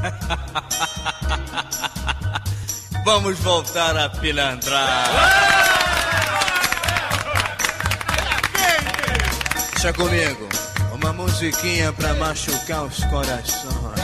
Vamos voltar a pilantrar. Deixa comigo, uma musiquinha pra machucar os corações.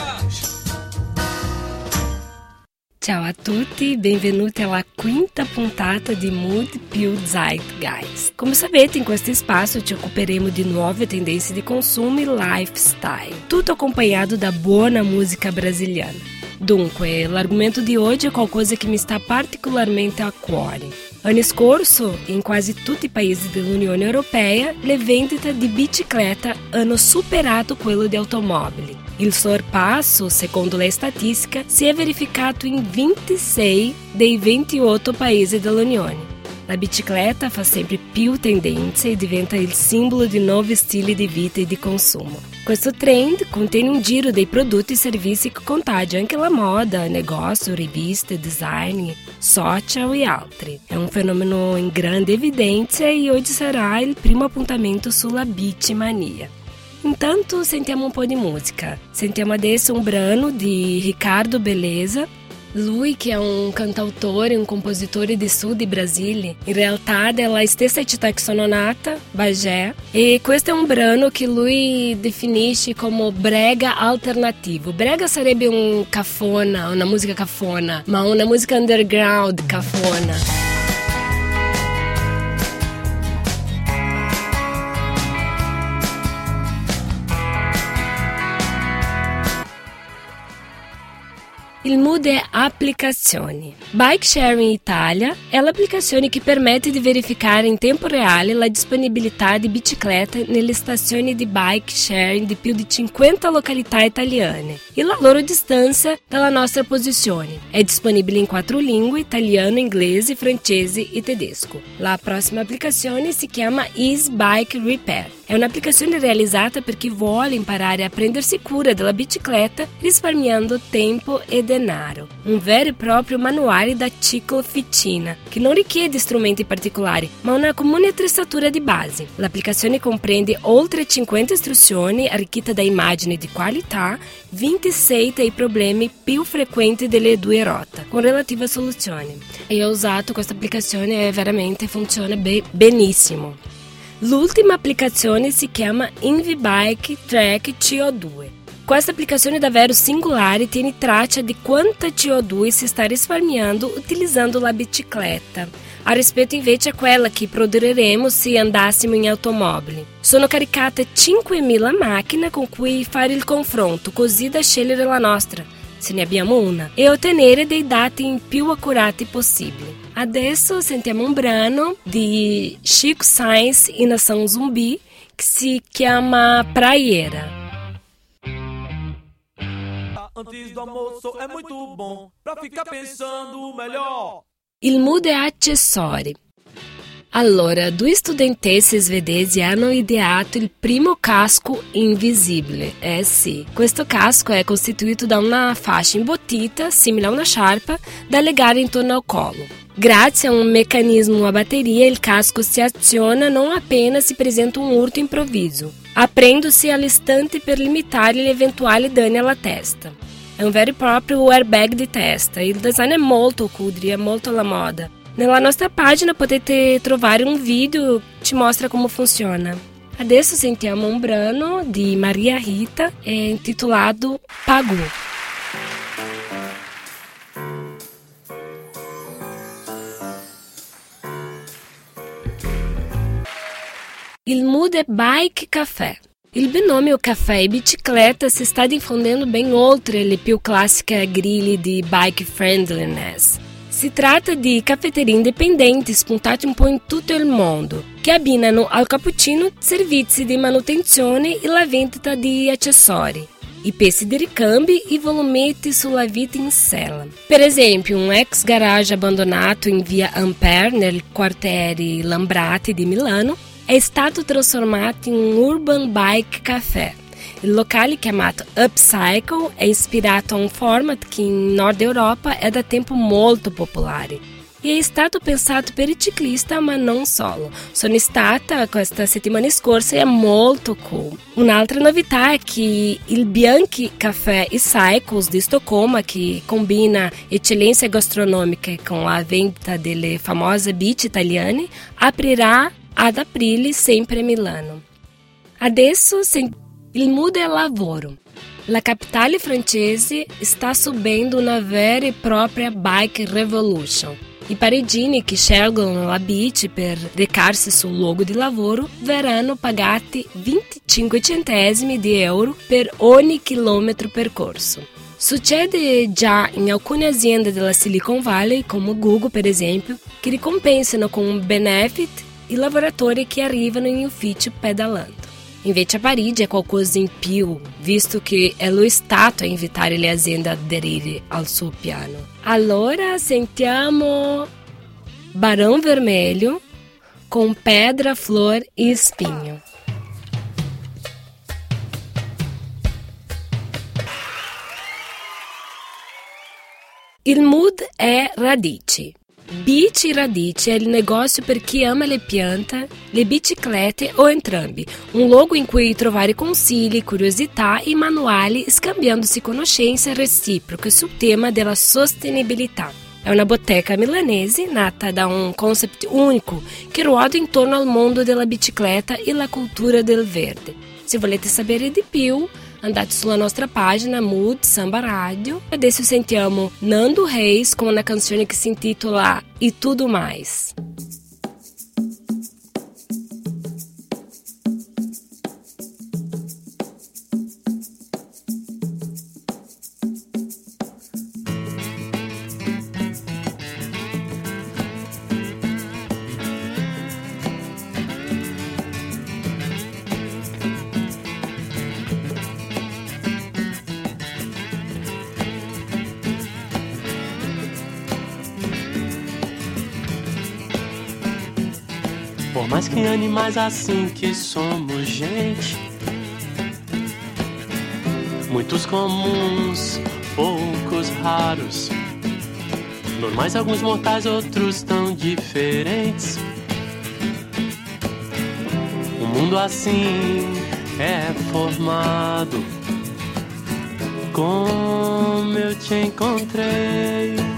Ciao a tutti, benvenuti alla quinta puntata di Mood più Zeitgeist. Come sapete, in questo spazio ci occuperemo di nuove tendenze di consumo e lifestyle, tutto accompagnato da buona musica brasiliana. Dunque, l'argomento di oggi è qualcosa che mi sta particolarmente a cuore. L'anno scorso, in quasi tutti i paesi dell'Unione Europea, le vendite di bicicletta hanno superato quello di automobili. Il sorpasso, secondo le statistiche, si è verificato in 26 dei 28 paesi dell'Unione. La bicicletta fa sempre più tendenza e diventa il simbolo di nuovi stili di vita e di consumo. Questo trend contiene un giro dei prodotti e servizi che contagia anche la moda, negócio, riviste, design, social e altri. È un fenomeno in grande evidenza e oggi sarà il primo appuntamento sulla Bicimania. Intanto sentiamo un po' di musica. Sentiamo adesso un brano di Riccardo Beleza. Lui che è un cantautore e un compositore di sud di Brasile, in realtà della stessa città che sono nata, Bagé, e questo è un brano che lui definisce come brega alternativo. Brega sarebbe un cafona, una musica cafona, ma una musica underground cafona. Il è applicazioni. Bike Sharing Italia è l'applicazione che permette di verificare in tempo reale la disponibilità di biciclette nelle stazioni di bike sharing di più di 50 località italiane e la loro distanza dalla nostra posizione. È disponibile in quattro lingue, italiano, inglese, francese e tedesco. La prossima applicazione si chiama Ease Bike Repair. È un'applicazione realizzata per chi vuole imparare a prendersi cura della bicicletta risparmiando tempo e denaro. Un vero e proprio manuale da cicloficina, che non richiede strumenti particolari, ma una comune attrezzatura di base. L'applicazione comprende oltre 50 istruzioni arricchite da immagini di qualità, 26 dei problemi più frequenti delle due rotte, con relativa soluzione. E ho usato questa applicazione e veramente funziona be- benissimo. L'ultima applicazione si chiama InviBike Track CO2. Questa applicazione davvero singolare tiene traccia di quanta CO2 si sta risparmiando utilizzando la bicicletta, a rispetto invece a quella che produrremo se andassimo in automobili. Sono caricate 5.000 macchine con cui fare il confronto, così da scegliere la nostra, se ne abbiamo una, e ottenere dei dati più accurati possibili. Adesso sentiamo un brano di Chico Sainz e Nação Zumbi que se chama Praieira. Antes do almoço é muito bom pra ficar pensando melhor. Il mood è accessori. Allora, due studentesse svedesi hanno ideato il primo casco invisibile. Eh sì, questo casco è costituito da una fascia imbottita, simile a una sciarpa, da legare intorno al collo. Grazie a un meccanismo a batteria, il casco si aziona non appena si presenta un urto improvviso, aprendo-se all'istante per limitare gli eventuali danni alla testa. È un vero e proprio airbag di testa. Il design è molto cudri, è molto alla moda. Nella nostra pagina potete trovare un video che ci mostra come funziona. Adesso sentiamo un brano di Maria Rita intitolato Pagu. Il è Bike Café. Il binomio caffè e bicicletta si sta diffondendo ben oltre le più classiche griglie di bike friendliness. Si tratta di caffetterie indipendenti spuntate un po' in tutto il mondo, che abbinano al cappuccino servizi di manutenzione e la vendita di accessori, i pezzi di e volumetti sulla vita. Per esempio, un ex garage abbandonato in via Ampere, nel quartiere Lambrati di Milano, è stato trasformato in un urban bike café. Il locale chiamato Upcycle è ispirato a un format che in Nord Europa è da tempo molto popolare. e è stato pensato per i ciclisti ma non solo. Sono stata questa settimana scorsa e è molto cool. Un'altra novità è che il Bianchi Café e Cycles di Stoccolma, che combina eccellenze gastronomiche con la vendita delle famose bici italiane, aprirà ad aprile sempre a Milano. Adesso il mood è lavoro. La capitale francese sta subendo una vera e propria bike revolution. I paridini che scelgono la bici per recarsi sul luogo di lavoro verranno pagati 25 centesimi di euro per ogni chilometro percorso. Succede già in alcune aziende della Silicon Valley, come Google per esempio, che ricompensano con un benefit i lavoratori che arrivano in ufficio pedalando. Invece a Parigi è qualcosa in più, visto che è lo Stato a invitare le aziende ad aderire al suo piano. Allora sentiamo Barão Vermelho com Pedra, Flor e Espinho. Il mood è radici. Bici Radice è il negócio per chi ama le piante, le biciclette o entrambi, un luogo in cui trovare consigli, curiosità e manuali scambiandosi conoscenze reciproche sul tema della sostenibilità. È una boteca milanese nata da un concept unico che ruota intorno al mondo della bicicletta e la cultura del verde. Se volete sapere di più, andate sulla nostra página Mood Samba Rádio. Adesso sentiamo Nando Reis com uma canção que se intitula E Tudo Mais. Por mais que animais assim que somos gente. Muitos comuns, poucos raros. Normais alguns mortais, outros tão diferentes. Um mundo assim é formado. Como eu te encontrei.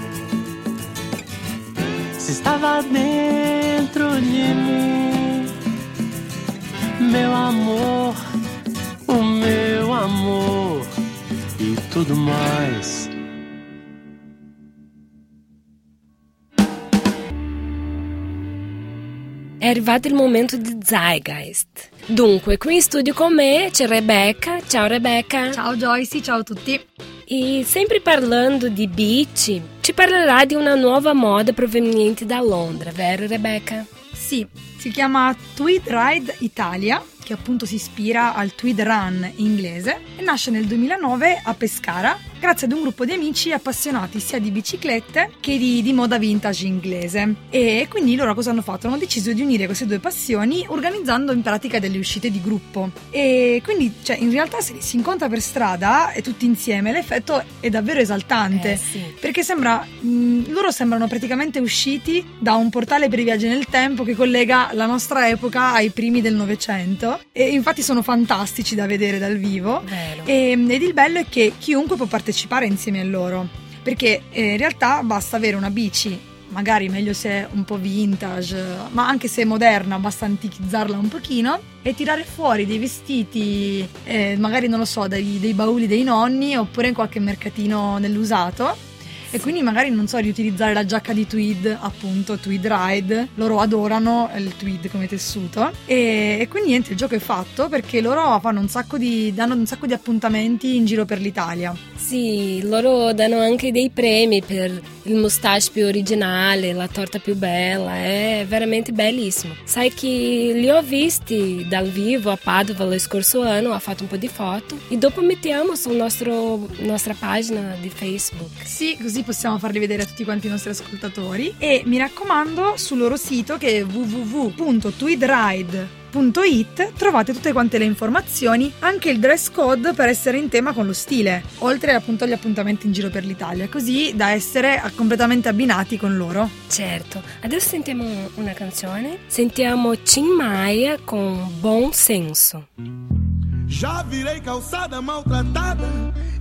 Estava dentro de mim, meu amor, o meu amor e tudo mais. È arrivato il momento di Zeitgeist. Dunque, qui in studio con me c'è Rebecca. Ciao Rebecca. Ciao Joyce, ciao a tutti. E sempre parlando di beach, ci parlerà di una nuova moda proveniente da Londra, vero Rebecca? Sì, si chiama Tweed Ride Italia, che appunto si ispira al Tweed Run inglese e nasce nel 2009 a Pescara grazie ad un gruppo di amici appassionati sia di biciclette che di, di, moda vintage inglese. E quindi loro cosa hanno fatto? Hanno deciso di unire queste due passioni organizzando in pratica delle uscite di gruppo. E quindi, cioè, in realtà se li si incontra per strada e tutti insieme, l'effetto è davvero esaltante. Eh, sì. Perché sembra, mh, loro sembrano praticamente usciti da un portale per i viaggi nel tempo che collega la nostra epoca ai primi del Novecento. E infatti sono fantastici da vedere dal vivo. E, ed il bello è che chiunque può partecipare partecipare insieme a loro. Perché eh, in realtà basta avere una bici magari meglio se è un po' vintage ma anche se moderna basta antichizzarla un pochino e tirare fuori dei vestiti eh, magari non lo so dai, dei bauli dei nonni oppure in qualche mercatino nell'usato. E quindi magari non so riutilizzare la giacca di tweed appunto tweed ride. Loro adorano il tweed come tessuto. E, e quindi niente il gioco è fatto perché loro fanno un sacco di danno un sacco di appuntamenti in giro per l'Italia sì loro danno anche dei premi per il mustache più originale la torta più bella è veramente bellissimo. Sai che li ho visti dal vivo a Padova lo scorso anno ho fatto un po' di foto. E dopo mettiamo sulla nostra pagina di Facebook. Sì così possiamo farli vedere a tutti quanti i nostri ascoltatori. E mi raccomando sul loro sito che è www.tweedride www.salvaiCiclisti.it trovate tutte quante le informazioni, anche il dress code per essere in tema con lo stile, oltre appunto agli appuntamenti in giro per l'Italia, così da essere completamente abbinati con loro. Certo, adesso sentiamo una canzone. Sentiamo Tim Maia con Bom Senso. Já virei calçada maltratada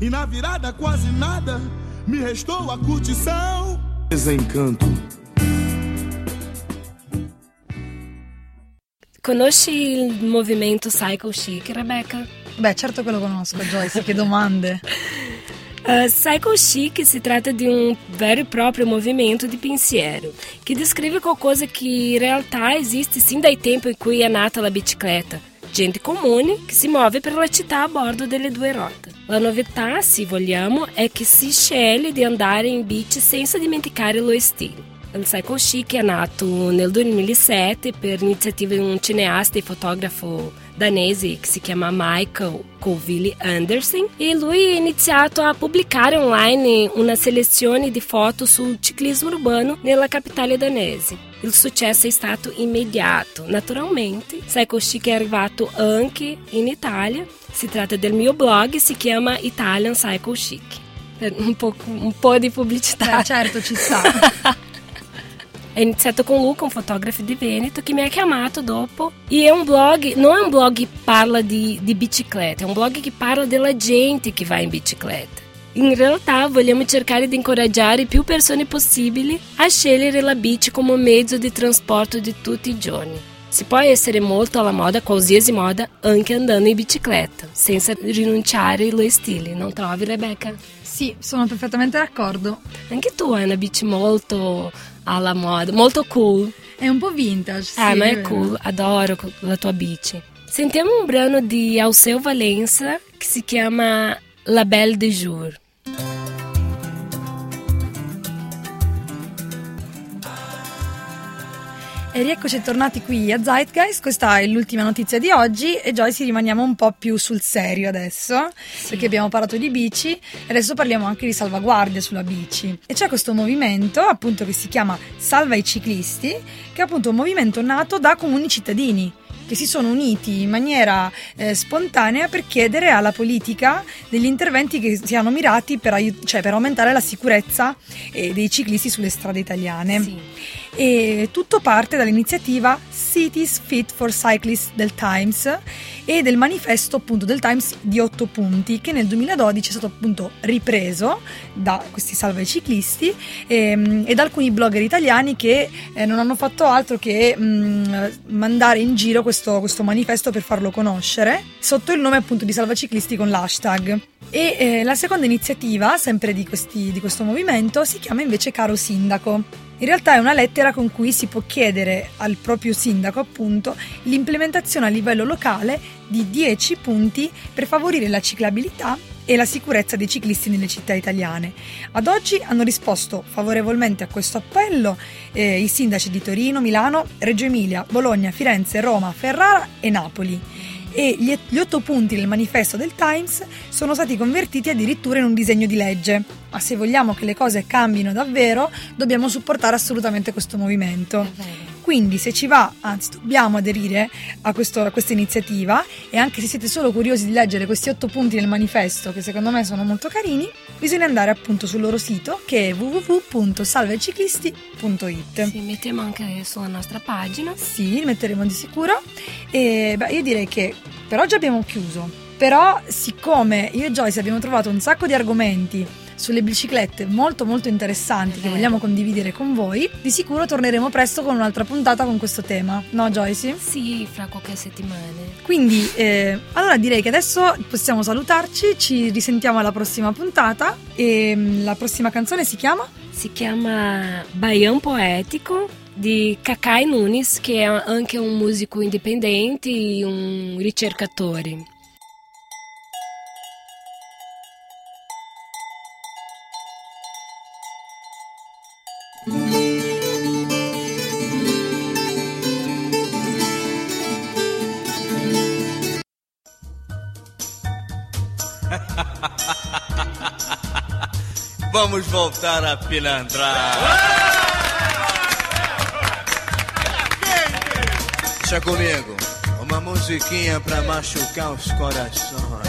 e na virada quase nada me restou a curtição. Desencanto. Conosci il movimento Cycle Chic, Rebecca? Beh, certo che lo conosco, Joyce, che domande. Uh, Cycle Chic si tratta di un vero e proprio movimento di pensiero che descreve qualcosa che in realtà esiste sin dai tempi in cui è nata la bicicletta. Gente comune che si muove per la città a bordo delle due ruote. La novità, se vogliamo, è che si sceglie di andare in bici senza dimenticare lo stile. Il Cycle Chic è nato nel 2007 per iniziativa di un cineasta e fotografo danese che si chiama Michael Colville Anderson e lui ha iniziato a pubblicare online una selezione di foto sul ciclismo urbano nella capitale danese. Il successo è stato immediato. Naturalmente, Cycle Chic è arrivato anche in Italia. Si tratta del mio blog, si chiama Italian Cycle Chic. Un po', un po di pubblicità. Beh, certo, ci sta. È iniziato con Luca, un fotografo di Veneto, che mi ha chiamato dopo. E è un blog, non è un blog che parla di, di bicicletta, è un blog che parla della gente che va in bicicletta. In realtà vogliamo cercare di incoraggiare più persone possibili a scegliere la bici come mezzo di trasporto di tutti i giorni. Si può essere molto alla moda, qualsiasi moda, anche andando in bicicletta, senza rinunciare allo stile, non trovi Rebecca? Sì, sono perfettamente d'accordo. Anche tu hai una bici molto alla moda, molto cool. È un po' vintage, sì. Ah, ma è cool, adoro la tua bici. Sentiamo un brano di Alceu Valença che si chiama La Belle de Jour. E rieccoci tornati qui a Zeitgeist, questa è l'ultima notizia di oggi e Joyce rimaniamo un po' più sul serio adesso, perché abbiamo parlato di bici e adesso parliamo anche di salvaguardie sulla bici. E c'è questo movimento appunto che si chiama Salva i ciclisti, che è appunto un movimento nato da comuni cittadini che si sono uniti in maniera eh, spontanea per chiedere alla politica degli interventi che siano mirati per, aiut- cioè per aumentare la sicurezza eh, dei ciclisti sulle strade italiane. Sì. E tutto parte dall'iniziativa Cities Fit for Cyclists del Times e del manifesto appunto del Times di otto punti che nel 2012 è stato appunto ripreso da questi salva i ciclisti ehm, e da alcuni blogger italiani che eh, non hanno fatto altro che mh, mandare in giro questo, questo manifesto per farlo conoscere sotto il nome appunto di salva ciclisti con l'hashtag. E eh, la seconda iniziativa, sempre di, questi, di questo movimento, si chiama invece Caro Sindaco. In realtà è una lettera con cui si può chiedere al proprio sindaco, appunto, l'implementazione a livello locale di 10 punti per favorire la ciclabilità e la sicurezza dei ciclisti nelle città italiane. Ad oggi hanno risposto favorevolmente a questo appello eh, i sindaci di Torino, Milano, Reggio Emilia, Bologna, Firenze, Roma, Ferrara e Napoli e gli, otto punti del manifesto del Times sono stati convertiti addirittura in un disegno di legge. Ma se vogliamo che le cose cambino davvero, dobbiamo supportare assolutamente questo movimento. Quindi se ci va, anzi dobbiamo aderire a, questo- a questa iniziativa e anche se siete solo curiosi di leggere questi otto punti del manifesto che secondo me sono molto carini, bisogna andare appunto sul loro sito che è www.salvaciclisti.it. Sì, mettiamo anche sulla nostra pagina. Sì, li metteremo di sicuro. E beh, io direi che per oggi abbiamo chiuso. Però, siccome io e Joyce abbiamo trovato un sacco di argomenti sulle biciclette molto molto interessanti che vogliamo condividere con voi, di sicuro torneremo presto con un'altra puntata con questo tema. No, Joyce? Sì, fra qualche settimana. Quindi, eh, allora direi che adesso possiamo salutarci, ci risentiamo alla prossima puntata e mm, la prossima canzone si chiama? Si chiama Baião Poético di Cacai Nunes, che è anche un musico indipendente e un ricercatore. Vamos voltar a pilantrar. Deixa comigo. Ô musiquinha pra machucar os corações.